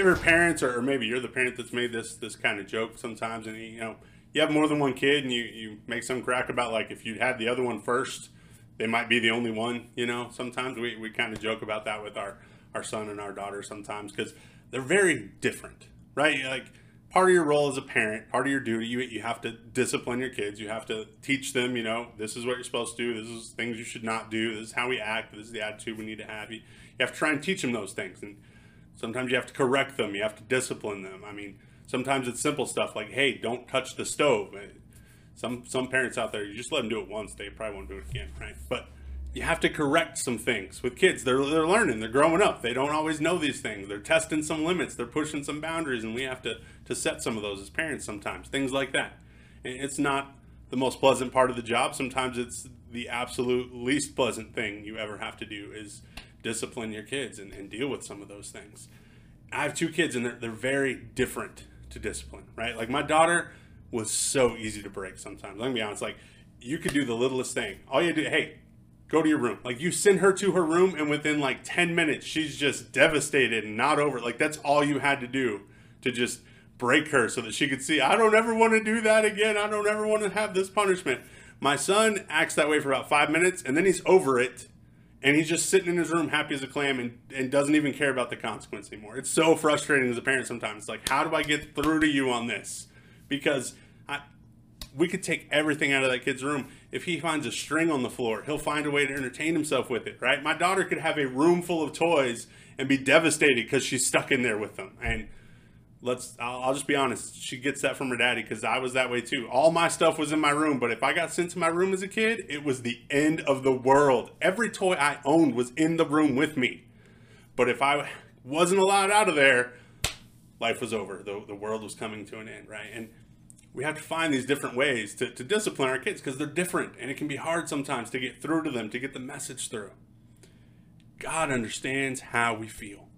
ever parents, or, or maybe you're the parent that's made this this kind of joke sometimes, and you know you have more than one kid, and you you make some crack about like if you had the other one first, they might be the only one. You know, sometimes we we kind of joke about that with our our son and our daughter sometimes because they're very different, right? Like part of your role as a parent, part of your duty, you, you have to discipline your kids. You have to teach them, you know, this is what you're supposed to do. This is things you should not do. This is how we act. This is the attitude we need to have. You, you have to try and teach them those things. And sometimes you have to correct them. You have to discipline them. I mean, sometimes it's simple stuff like, hey, don't touch the stove. Eh, some, some parents out there, you just let them do it once. They probably won't do it again, right? But you have to correct some things with kids. They're, they're learning, they're growing up. They don't always know these things. They're testing some limits, they're pushing some boundaries, and we have to, to set some of those as parents sometimes. Things like that. And it's not the most pleasant part of the job. Sometimes it's the absolute least pleasant thing you ever have to do is discipline your kids and, and deal with some of those things. I have two kids and they're, they're very different to discipline, right? Like my daughter was so easy to break sometimes. Let me be honest, like you could do the littlest thing. All you do, hey, go to your room. Like you send her to her room, and within like 10 minutes, she's just devastated and not over. Like that's all you had to do to just break her so that she could see, I don't ever want to do that again. I don't ever want to have this punishment. My son acts that way for about five minutes, and then he's over it. And he's just sitting in his room happy as a clam and, and doesn't even care about the consequence anymore. It's so frustrating as a parent sometimes. It's like, how do I get through to you on this? Because I, we could take everything out of that kid's room if he finds a string on the floor, he'll find a way to entertain himself with it, right? My daughter could have a room full of toys and be devastated because she's stuck in there with them. And let's, I'll, I'll just be honest, she gets that from her daddy because I was that way too. All my stuff was in my room, but if I got sent to my room as a kid, it was the end of the world. Every toy I owned was in the room with me. But if I wasn't allowed out of there, life was over. The, the world was coming to an end, right? And we have to find these different ways to, to discipline our kids because they're different and it can be hard sometimes to get through to them, to get the message through. God understands how we feel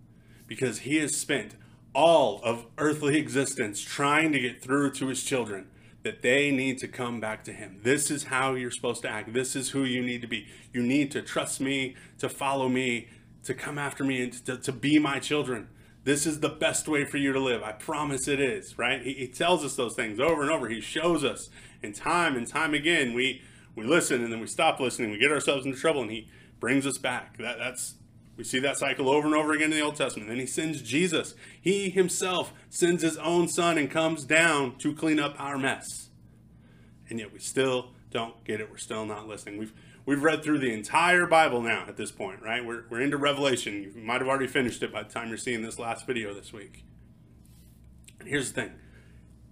because He has spent all of earthly existence trying to get through to His children that they need to come back to Him. This is how you're supposed to act. This is who you need to be. You need to trust me, to follow me, to come after me, and to, to be my children. This is the best way for you to live. I promise it is, right? He, he tells us those things over and over. He shows us. And time and time again, we, we listen and then we stop listening. We get ourselves into trouble and he brings us back. That, that's we see that cycle over and over again in the Old Testament. Then he sends Jesus. He himself sends his own son and comes down to clean up our mess. And yet we still don't get it. We're still not listening. We've we've read through the entire Bible now at this point, right? We're, we're into Revelation. You might have already finished it by the time you're seeing this last video this week. And here's the thing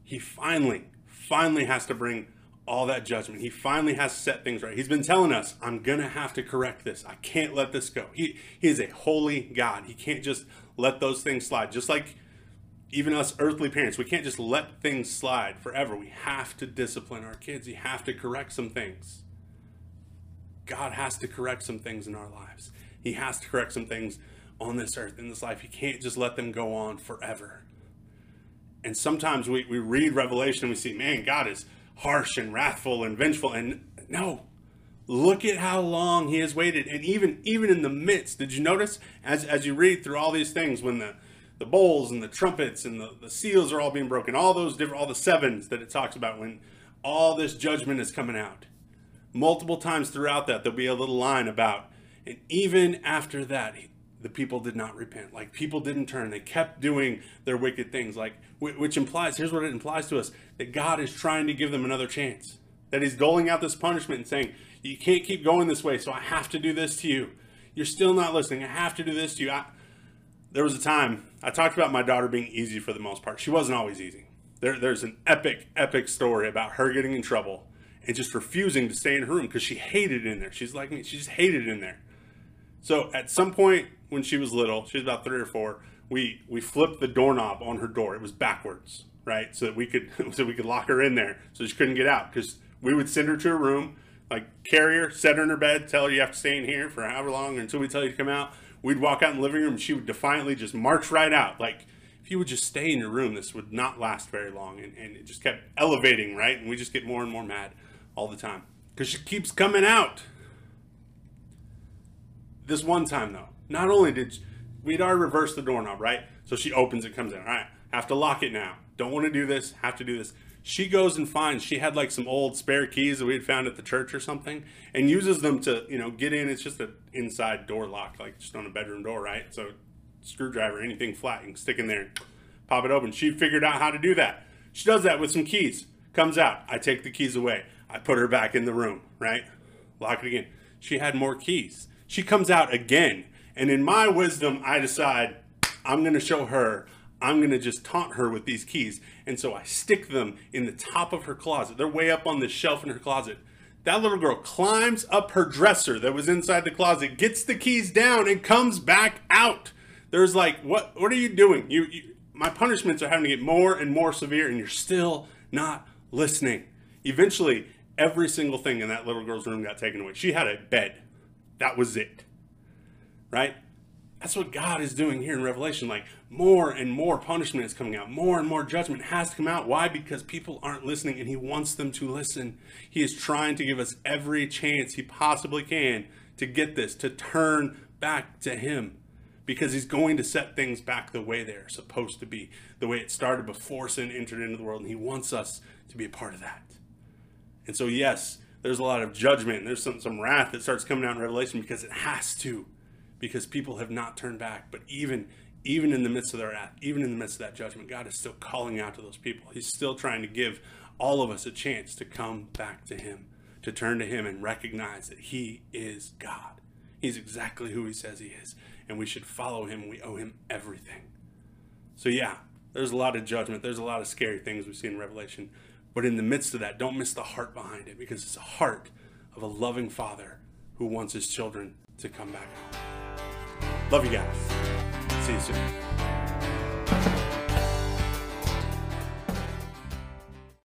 He finally, finally has to bring all that judgment. He finally has set things right. He's been telling us, I'm going to have to correct this. I can't let this go. He, he is a holy God. He can't just let those things slide. Just like even us earthly parents, we can't just let things slide forever. We have to discipline our kids. We have to correct some things. God has to correct some things in our lives. He has to correct some things on this earth, in this life. He can't just let them go on forever. And sometimes we, we read Revelation and we see, man, God is harsh and wrathful and vengeful. And no, look at how long he has waited. And even even in the midst, did you notice as, as you read through all these things, when the, the bowls and the trumpets and the, the seals are all being broken, all those different, all the sevens that it talks about, when all this judgment is coming out multiple times throughout that there'll be a little line about and even after that the people did not repent. Like people didn't turn. They kept doing their wicked things. Like which implies here's what it implies to us that god is trying to give them another chance. That he's doling out this punishment and saying you can't keep going this way so i have to do this to you. You're still not listening. I have to do this to you. I, there was a time i talked about my daughter being easy for the most part. She wasn't always easy. There, there's an epic epic story about her getting in trouble and just refusing to stay in her room because she hated it in there. She's like me, she just hated it in there. So at some point when she was little, she was about three or four, we we flipped the doorknob on her door. It was backwards, right? So that we could so we could lock her in there so she couldn't get out because we would send her to her room, like carry her, set her in her bed, tell her you have to stay in here for however long until we tell you to come out. We'd walk out in the living room and she would defiantly just march right out. Like if you would just stay in your room, this would not last very long. And, and it just kept elevating, right? And we just get more and more mad all the time because she keeps coming out. This one time, though, not only did we'd already reversed the doorknob, right? So she opens it, comes in. All right, have to lock it now. Don't want to do this. Have to do this. She goes and finds. She had like some old spare keys that we had found at the church or something, and uses them to you know get in. It's just an inside door lock, like just on a bedroom door, right? So screwdriver, anything flat, you can stick in there, pop it open. She figured out how to do that. She does that with some keys. Comes out. I take the keys away. I put her back in the room, right? Lock it again. She had more keys. She comes out again. And in my wisdom, I decide I'm going to show her, I'm going to just taunt her with these keys. And so I stick them in the top of her closet. They're way up on the shelf in her closet. That little girl climbs up her dresser that was inside the closet, gets the keys down, and comes back out. There's like, what? What are you doing? You, you my punishments are having to get more and more severe, and you're still not listening. Eventually, every single thing in that little girl's room got taken away. She had a bed. That was it. Right? That's what God is doing here in Revelation. Like more and more punishment is coming out. More and more judgment has to come out. Why? Because people aren't listening and he wants them to listen. He is trying to give us every chance he possibly can to get this, to turn back to him. Because he's going to set things back the way they're supposed to be, the way it started before sin entered into the world. And he wants us to be a part of that. And so, yes, there's a lot of judgment. There's some, some wrath that starts coming out in Revelation because it has to, because people have not turned back. But even even in the midst of their wrath, even in the midst of that judgment, God is still calling out to those people. He's still trying to give all of us a chance to come back to Him, to turn to Him and recognize that He is God. He's exactly who He says He is, and we should follow Him. We owe Him everything. So, yeah, there's a lot of judgment. There's a lot of scary things we see in Revelation. But in the midst of that, don't miss the heart behind it because it's a heart of a loving father who wants his children to come back. Love you guys. See you soon.